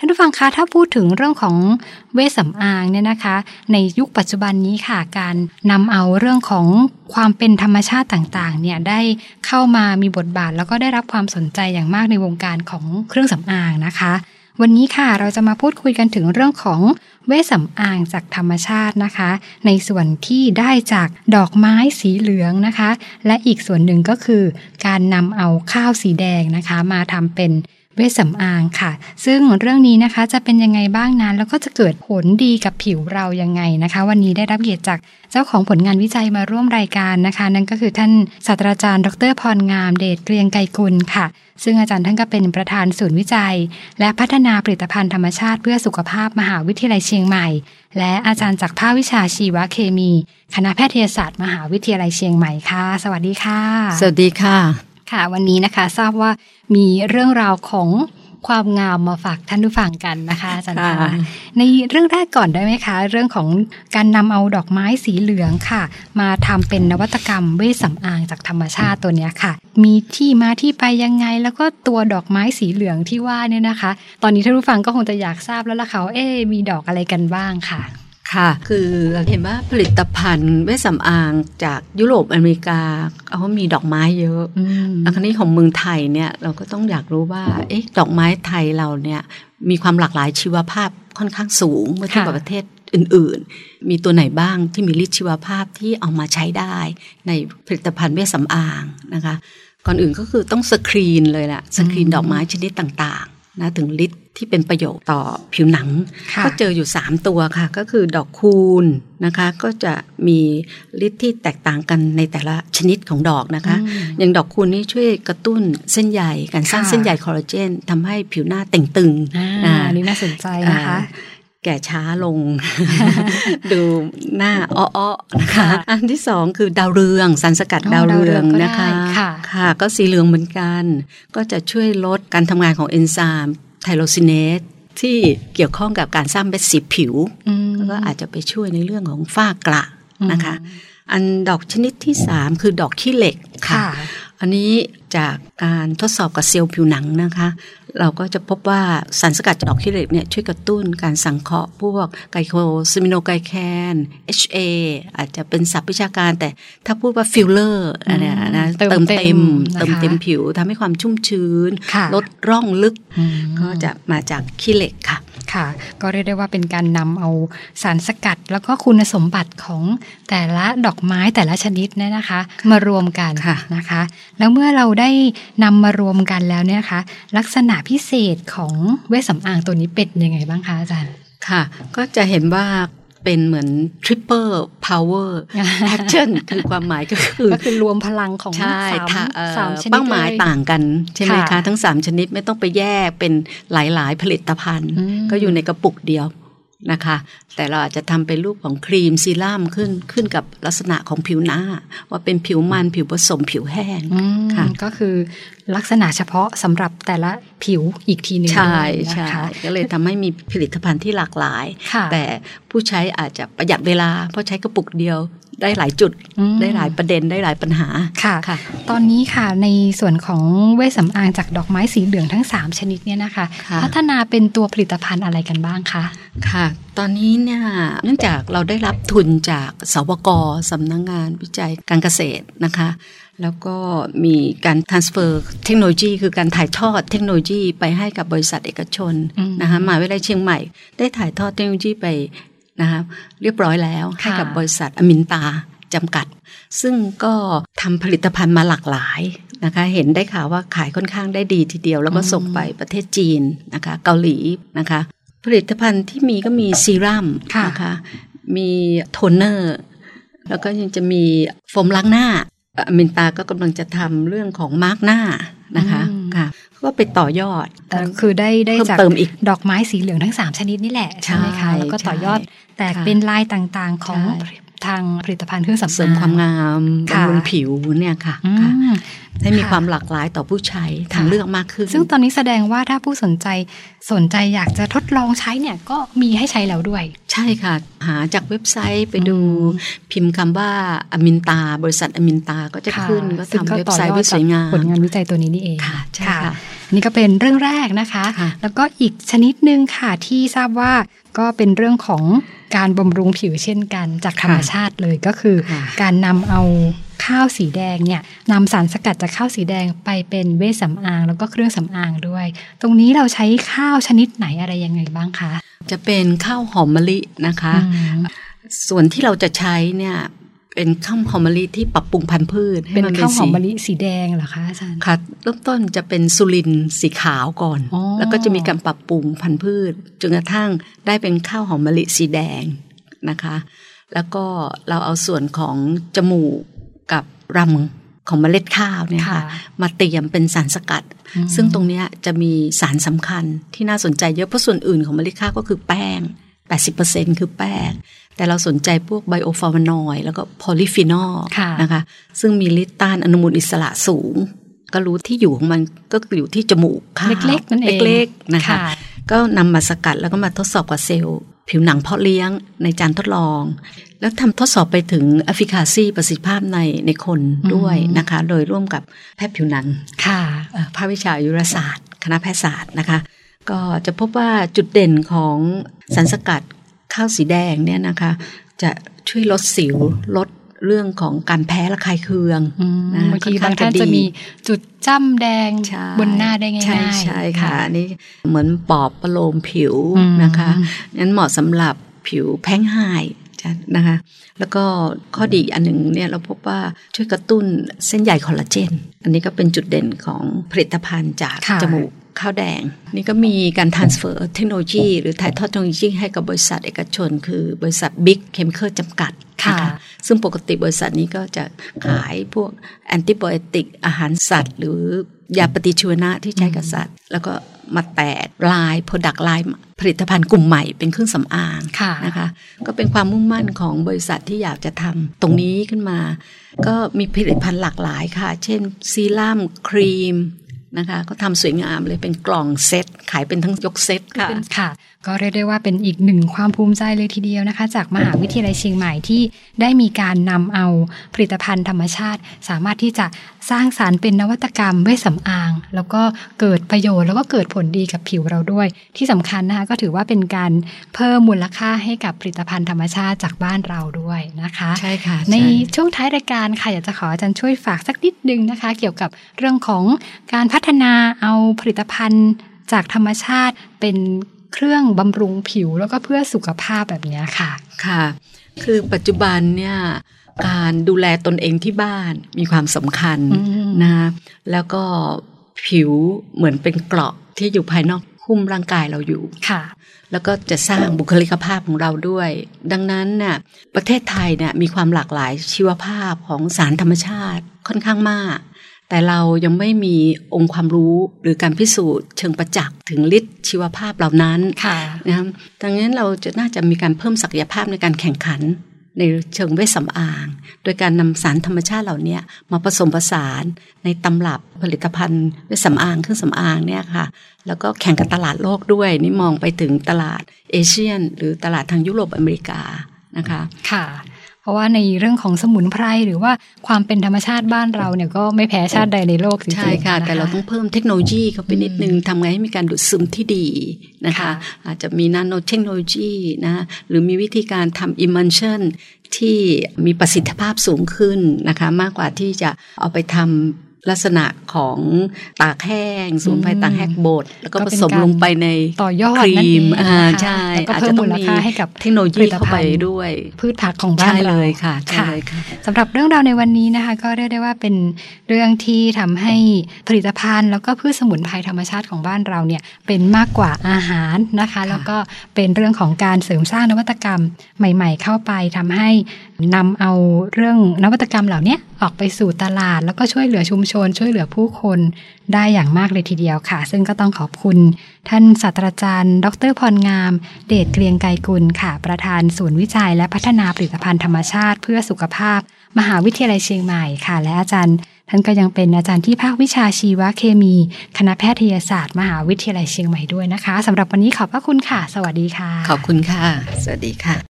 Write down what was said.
ท่านผู้ฟังคะถ้าพูดถึงเรื่องของเวชสำอางเนี่ยนะคะ ในยุคปัจจุบันนี้ค่ะการนำเอาเรื่องของความเป็นธรรมชาติต่างๆเนี่ยได้เข้ามามีบทบาท แล้วก็ได้รับความสนใจอย่างมากในวงการของเครื่องสำอางนะคะ วันนี้ค่ะเราจะมาพูดคุยกันถึงเรื่องของเวชสำอางจากธรรมชาตินะคะ ในส่วนที่ได้จากดอกไม้สีเหลืองนะคะ และอีกส่วนหนึ่งก็คือการนำเอาข้าวสีแดงนะคะ มาทำเป็น เวชสำอางค่ะ ซึ่งเรื่องนี้นะคะจะเป็นยังไงบ้างนั้น แล้วก็จะเกิดผลดีกับผิวเรายังไงนะคะ วันนี้ได้รับเกียรติจากเจ้าของผลงานวิจัยมาร่วมรายการนะคะ นั่นก็คือท่านศาสตราจารย์ ดรพรงามเดชเกรียงไกรกุลค่ะ ซึ่งอาจารย์ท่านก็เป็นประธานศูนย์วิจัย และพัฒนาผลิตภัณฑ์ธรรมชาติเพื่อสุขภาพมหาวิทยาลัยเชียงใหม่ และอาจารย์จากภาควิชาชีวเคมี คณะแพทยศาสตร์ มหาวิทยาลัยเชียงใหม่ค่ะ สวัสดีค่ะ สวัสดีค่ะ ค่ะ วันนี้นะคะทราบว่ามีเรื่องราวของความงามมาฝากท่านผู้ฟังกันนะคะอาจารย์ค่ะคะในเรื่องแรกก่อนได้ไหมคะ เรื่องของการนำเอาดอกไม้สีเหลืองค่ะ มาทำเป็นนวัตกรรมเวชสำอางจากธรรมชาติตัวเนี้ยค่ะ มีที่มาที่ไปยังไง แล้วก็ตัวดอกไม้สีเหลืองที่ว่าเนี่ยนะคะ ตอนนี้ท่านผู้ฟังก็คงจะอยากทราบแล้วล่ะค่ะว่าเอ๊ะมีดอกอะไรกันบ้างค่ะ ค่ะ คือเราเห็นว่าผลิตภัณฑ์เวชสำอางจากยุโรปอเมริกาเขามีดอกไม้เยอะอืมอันนี้ของเมืองไทยเนี่ยเราก็ต้องอยากรู้ว่า เอ๊ะ ดอกไม้ไทยเราเนี่ยมีความหลากหลายชีวภาพค่อนข้างสูงเมื่อเทียบกับประเทศอื่นๆ มีตัวไหนบ้างที่มีฤทธิ์ชีวภาพที่เอามาใช้ได้ ในผลิตภัณฑ์เวชสำอางนะคะ ก่อนอื่นก็คือต้องสกรีนเลยล่ะสกรีนอืมดอกไม้ชนิดต่างๆ นะถึงฤทธิ์ที่เป็นประโยชน์ต่อผิวหนังค่ะก็เจออยู่ 3 ตัวค่ะ ก็คือดอกคูณนะคะ ก็จะมีฤทธิ์ที่แตกต่างกันในแต่ละชนิดของดอกนะคะอืมอย่างดอกคูณนี่ช่วยกระตุ้นเส้นใยการสร้างค่ะเส้นใยคอลลาเจนทำให้ผิวหน้าเต่งตึงอ่าอ่าอันนี้น่าสนใจนะคะอ่าแก่ช้าลง ดูหน้าอ้อๆนะคะค่ะอันที่สองคือดาวเรืองสารสกัดอ๋อดาวเรืองดาวเรืองก็นะคะได้ค่ะค่ะ ก็สีเหลืองเหมือนกัน ก็จะช่วยลดการทำงานของเอนไซม์ไทโรซินเนสที่เกี่ยวข้องกับการสร้างเม็ดสีผิวอืมแล้วก็อาจจะไปช่วยในเรื่องของฝ้ากระนะคะ อันดอกชนิดที่สามคือดอกขี้เหล็กค่ะค่ะ อันนี้จากการทดสอบกับเซลล์ผิวหนังนะคะ เราก็จะพบว่าสารสกัดจากดอกขี้เหล็กเนี่ยช่วยกระตุ้นการสังเคราะห์พวกไกลโคซมิโนไกลแคน HA อาจจะเป็นศัพท์วิชาการแต่ถ้าพูดว่าฟิลเลอร์อันเนี้ยนะเติมเติมเต็เต็มมนะคะเติมเต็มผิวทำให้ความชุ่มชื้นค่ะลดร่องลึกอืมก็จะมาจากขี้เหล็กค่ะ ค่ะ ก็เรียกได้ว่าเป็นการนำเอาสารสกัด แล้วก็คุณสมบัติของแต่ละดอกไม้แต่ละชนิดเนี่ยนะคะ มารวมกันค่ะนะคะ แล้วเมื่อเราได้นำมารวมกันแล้วเนี่ยนะคะลักษณะพิเศษของเวชสำอางตัวนี้เป็นยังไงบ้างคะอาจารย์ค่ะ ก็จะเห็นว่า เป็นเหมือน triple power action คือความหมายก็คือก็คือรวมพลังของใช่สามถ้าเอ่อสามชนิดเป้าหมายเลยต่างกัน ใช่ไหมค่ะคะ ทั้ง 3 ชนิดไม่ต้องไปแยกเป็นหลาย ๆ ผลิตภัณฑ์อืมก็อยู่ในกระปุกเดียว นะคะ แต่เราอาจจะทำเป็นรูปของครีมซีรั่มขึ้นขึ้นกับลักษณะของผิวหน้า ว่าเป็นผิวมันผิวผสมผิวแห้งอืมค่ะก็คือลักษณะเฉพาะสำหรับแต่ละผิวอีกทีหนึ่งใช่ด้วยใช่นะคะก็เลยทำให้มีผลิตภัณฑ์ที่หลากหลายค่ะแต่ผู้ใช้อาจจะประหยัดเวลาเพราะใช้กระปุกเดียว ได้หลายจุดอืมได้หลายประเด็นได้หลายปัญหาค่ะค่ะตอนนี้ค่ะในส่วนของเวชสำอางจากดอกไม้สีเหลืองทั้ง 3 ชนิดเนี่ยนะคะค่ะพัฒนาเป็นตัวผลิตภัณฑ์อะไรกันบ้างคะค่ะ ตอนนี้เนี่ยเนื่องจากเราได้รับทุนจากสวกสำนักงงานวิจัยการเกษตรนะคะแล้วก็มีการ transfer เทคโนโลยีคือการถ่ายทอดเทคโนโลยีไปให้กับบริษัทเอกชนอืมนะคะมหาวิทยาลัยเชียงใหม่ ได้ถ่ายทอดเทคโนโลยีไป นะคะเรียบร้อยแล้วให้กับบริษัทอมินตาจำกัด ซึ่งก็ทำผลิตภัณฑ์มาหลากหลายนะคะเห็นได้ข่าวว่าขายค่อนข้างได้ดีทีเดียว แล้วก็ส่งไปประเทศจีนนะคะเกาหลีนะคะ ผลิตภัณฑ์ที่มีก็มีซีรั่มค่ะนะคะมีโทนเนอร์ แล้วก็ยังจะมีโฟมล้างหน้าอเมนตาก็กำลังจะทำเรื่องของมาสก์หน้านะคะอืม ค่ะก็ไปต่อยอดแต่คือได้ได้เพิ่มจากเติมอีกดอกไม้สีเหลืองทั้ง 3 ชนิดนี่แหละใช่ไหมใช่คะแล้วก็ต่อยอดใช่แตกค่ะเป็นลายต่างๆของใช่ ทางผลิตภัณฑ์เครื่องสำอางเสริมความงามค่ะบำรุงผิวเนี่ยค่ะอืค่ะมให้มีค่ะความหลากหลายต่อผู้ใช้ค่ะทางเลือกมากขึ้น ซึ่งตอนนี้แสดงว่าถ้าผู้สนใจสนใจอยากจะทดลองใช้เนี่ยก็มีให้ใช้แล้วด้วย ใช่ค่ะ หาจากเว็บไซต์ไปดูอืมพิมพ์คำว่าอมินตา บริษัทอมินตาก็จะค่ะขึ้นก็ซึ่งทำเว็บต่อไซต์ยอไว้ดสวยงามผลงานวิจัยตัวนี้นี่เองค่ะใช่ค่ะ นี่ก็เป็นเรื่องแรกนะคะค่ะแล้วก็อีกชนิดหนึ่งค่ะที่ทราบว่าก็เป็นเรื่องของการบำรุงผิวเช่นกันจากธรรมชาติเลยก็คือค่ะการนำเอาข้าวสีแดงเนี่ยนำสารสกัดจากข้าวสีแดงไปเป็นเวชสำอาง แล้วก็เครื่องสำอางด้วย ตรงนี้เราใช้ข้าวชนิดไหนอะไรยังไงบ้างคะ จะเป็นข้าวหอมมะลินะคะอืมส่วนที่เราจะใช้เนี่ย เป็นข้าวหอมมะลิที่ปรับปรุงพันธุ์พืชให้เป็นมันข้าวหอมสีมะลิสีแดงเหรอคะอาจารย์ค่ะเริ่มต้นจะเป็นสุรินทร์สีขาวก่อนอ๋อแล้วก็จะมีการปรับปรุงพันธุ์พืชจนกระทั่งได้เป็นข้าวหอมมะลิสีแดงนะคะ แล้วก็เราเอาส่วนของจมูกกับรำของเมล็ดข้าวเนี่ยค่ะ มาเตรียมเป็นสารสกัดอืมซึ่งตรงเนี้ยจะมีสารสำคัญที่น่าสนใจเยอะเพราะส่วนอื่นของเมล็ดข้าวก็คือแป้ง 80%คือแป้ง แต่เราสนใจพวก bioflavonoid แล้วก็ polyphenol ค่ะนะคะ ซึ่งมีฤทธิ์ต้านอนุมูลอิสระสูง ก็รู้ที่อยู่ของมันก็อยู่ที่จมูกข้าวเล็กๆนั่นเองเล็กๆนะคะค่ะก็นำมาสกัดแล้วก็มาทดสอบกับเซลล์ ผิวหนังเพาะเลี้ยงในจานทดลอง แล้วทำทดสอบไปถึง efficacy ประสิทธิภาพในในคนด้วยนะคะ โดยร่วมกับแพทย์ผิวหนังค่ะเอ่อภาควิชาอายุรศาสตร์ คณะแพทยศาสตร์นะคะ ก็จะพบว่าจุดเด่นของสารสกัด ข้าวสีแดงเนี่ยนะคะ จะช่วยลดสิวลดเรื่องของการแพ้ระคายเคืองอืมนะบางทีค่อนข้างบางท่านจะดีจะมีจุดจ้ำแดงใช่บนหน้าได้ง่ายๆใช่ใช่ค่ะอันนี่เหมือนปอบประโลมผิวอืมนะคะนั้นเหมาะสำหรับผิวแพ้ง่ายจะนะคะ แล้วก็ข้อดีอีกอันหนึ่งเนี่ยเราพบว่าช่วยกระตุ้นเส้นใยคอลลาเจน อันนี้ก็เป็นจุดเด่นของผลิตภัณฑ์จากค่ะจมูก ข้าวแดง นี่ก็มีการ transfer เทคโนโลยีหรือถ่ายทอดเทคโนโลยีให้กับบริษัทเอกชน คือบริษัท Big Chemical จำกัดค่ะนซึ่งปกติบริษัทนี้ก็จะขายพวกแอนติไบโอติกอาหารสัตว์ หรือยาปฏิชีวนะที่ใช้กับสัตว์ แล้วก็มาแตกลาย Product ลายผลิตภัณฑ์กลุ่มใหม่เป็นเครื่องสำอางค่ะนะคะ ก็เป็นความมุ่งมั่นของบริษัทที่อยากจะทำตรงนี้ขึ้นมา ก็มีผลิตภัณฑ์หลากหลายค่ะ เช่นซีรั่มครีม นะคะก็ทำสวยงามเลยเป็นกล่องเซตขายเป็นทั้งยกเซตค่ะคะ ก็เรียกได้ว่าเป็นอีกหนึ่งความภูมิใจเลยทีเดียวนะคะ จากมหาวิทยาลัยเชียงใหม่ที่ได้มีการนำเอาผลิตภัณฑ์ธรรมชาติ สามารถที่จะสร้างสารรค์เป็นนวัตกรรมเวชสำอาง แล้วก็เกิดประโยชน์แล้วก็เกิดผลดีกับผิวเราด้วย ที่สำคัญนะคะก็ถือว่าเป็นการเพิ่มมูลค่าให้กับผลิตภัณฑ์ธรรมชาติจากบ้านเราด้วยนะคะใช่ค่ะในช่ช่วงท้ายรายการค่ะอยากจะขออาจารย์ช่วยฝากสักนิดนึงนะคะ เกี่ยวกับเรื่องของการพัฒนาเอาผลิตภัณฑ์จากธรรมชาติเป็น เครื่องบำรุงผิวแล้วก็เพื่อสุขภาพแบบเนี้ยค่ะ ค่ะ คือปัจจุบันเนี่ยการดูแลตนเองที่บ้านมีความสำคัญอืมนะแล้วก็ผิวเหมือนเป็นเกราะที่อยู่ภายนอกหุ้มร่างกายเราอยู่ค่ะ แล้วก็จะสร้างบุคลิกภาพของเราด้วย ดังนั้นน่ะประเทศไทยเนี่ยมีความหลากหลายชีวภาพของสารธรรมชาติค่อนข้างมาก แต่เรายังไม่มีองค์ความรู้หรือการพิสูจน์เชิงประจักษ์ถึงฤทธิ์ชีวภาพเหล่านั้นค่ะนะครับดังนั้นเราจะน่าจะมีการเพิ่มศักยภาพในการแข่งขันในเชิงเวชสำอาง โดยการนำสารธรรมชาติเหล่านี้มาผสมผสานในตำรับผลิตภัณฑ์เวชสำอางเครื่องสำอางเนี่ยค่ะ แล้วก็แข่งกับตลาดโลกด้วย นี่มองไปถึงตลาดเอเชียน หรือตลาดทางยุโรปอเมริกานะคะ ค่ะเพ ราะว่าในเรื่องของสมุนไพรหรือว่าความเป็นธรรมชาติบ้านเราเนี่ยก็ไม่แพ้ชาติใดในโลกจริงๆใช่ค่ะนแต่เราต้องเพิ่มเทคโนโลยีเข้าไปนิดนึงทำไงให้มีการดูดซึมที่ดีนะคะค่ะอาจจะมีนาโนเทคโนโลยีนะหรือมีวิธีการทำ emulsion ที่มีประสิทธิภาพสูงขึ้นนะคะ มากกว่าที่จะเอาไปทำ ลักษณะของตากแห้งสมุนไพรตากแห้งบดแล้วก็ก็ผเป็นสมการลงไปในต่อยอดครีนั่นเองมอ่านะคะใช่แล้วก็อาจเพิ่จะมต้อมูงลมีค่าให้กับเทคโนโลผยีลิตเข้าภัไปณฑ์ด้วย พืชผักของบ้านใช่เราเลยค่ะใช่ค่ะเลยค่ะสำหรับเรื่องราวในวันนี้นะคะ ก็เรียกได้ว่าเป็นเรื่องที่ทำให้ผลิตภัณฑ์ แล้วก็พืชสมุนไพรธรรมชาติของบ้านเราเนี่ยเป็นมากกว่าอาหารนะคะ แล้วก็เป็นเรื่องของการเสริมสร้างนวัตกรรมใหม่ ๆ เข้าไปทำให้ นำเอาเรื่องนวัตกรรมเหล่านี้ออกไปสู่ตลาด แล้วก็ช่วยเหลือชุมชน ช่วยเหลือผู้คนได้อย่างมากเลยทีเดียวค่ะ ซึ่งก็ต้องขอบคุณ ท่านศาสตราจารย์ ดรพรงาม เดชเกรียงไกรกุลค่ะ ประธานศูนย์วิจัยและพัฒนาผลิตภัณฑ์ธรรมชาติ เพื่อสุขภาพ มหาวิทยาลัยเชียงใหม่ค่ะ และอาจารย์ ท่านก็ยังเป็นอาจารย์ที่ภาควิชาชีวเคมี คณะแพทยศาสตร์ มหาวิทยาลัยเชียงใหม่ด้วยนะคะสำหรับวันนี้ขอบพระคุณค่ะ สวัสดีค่ะ ขอบคุณค่ะ สวัสดีค่ะ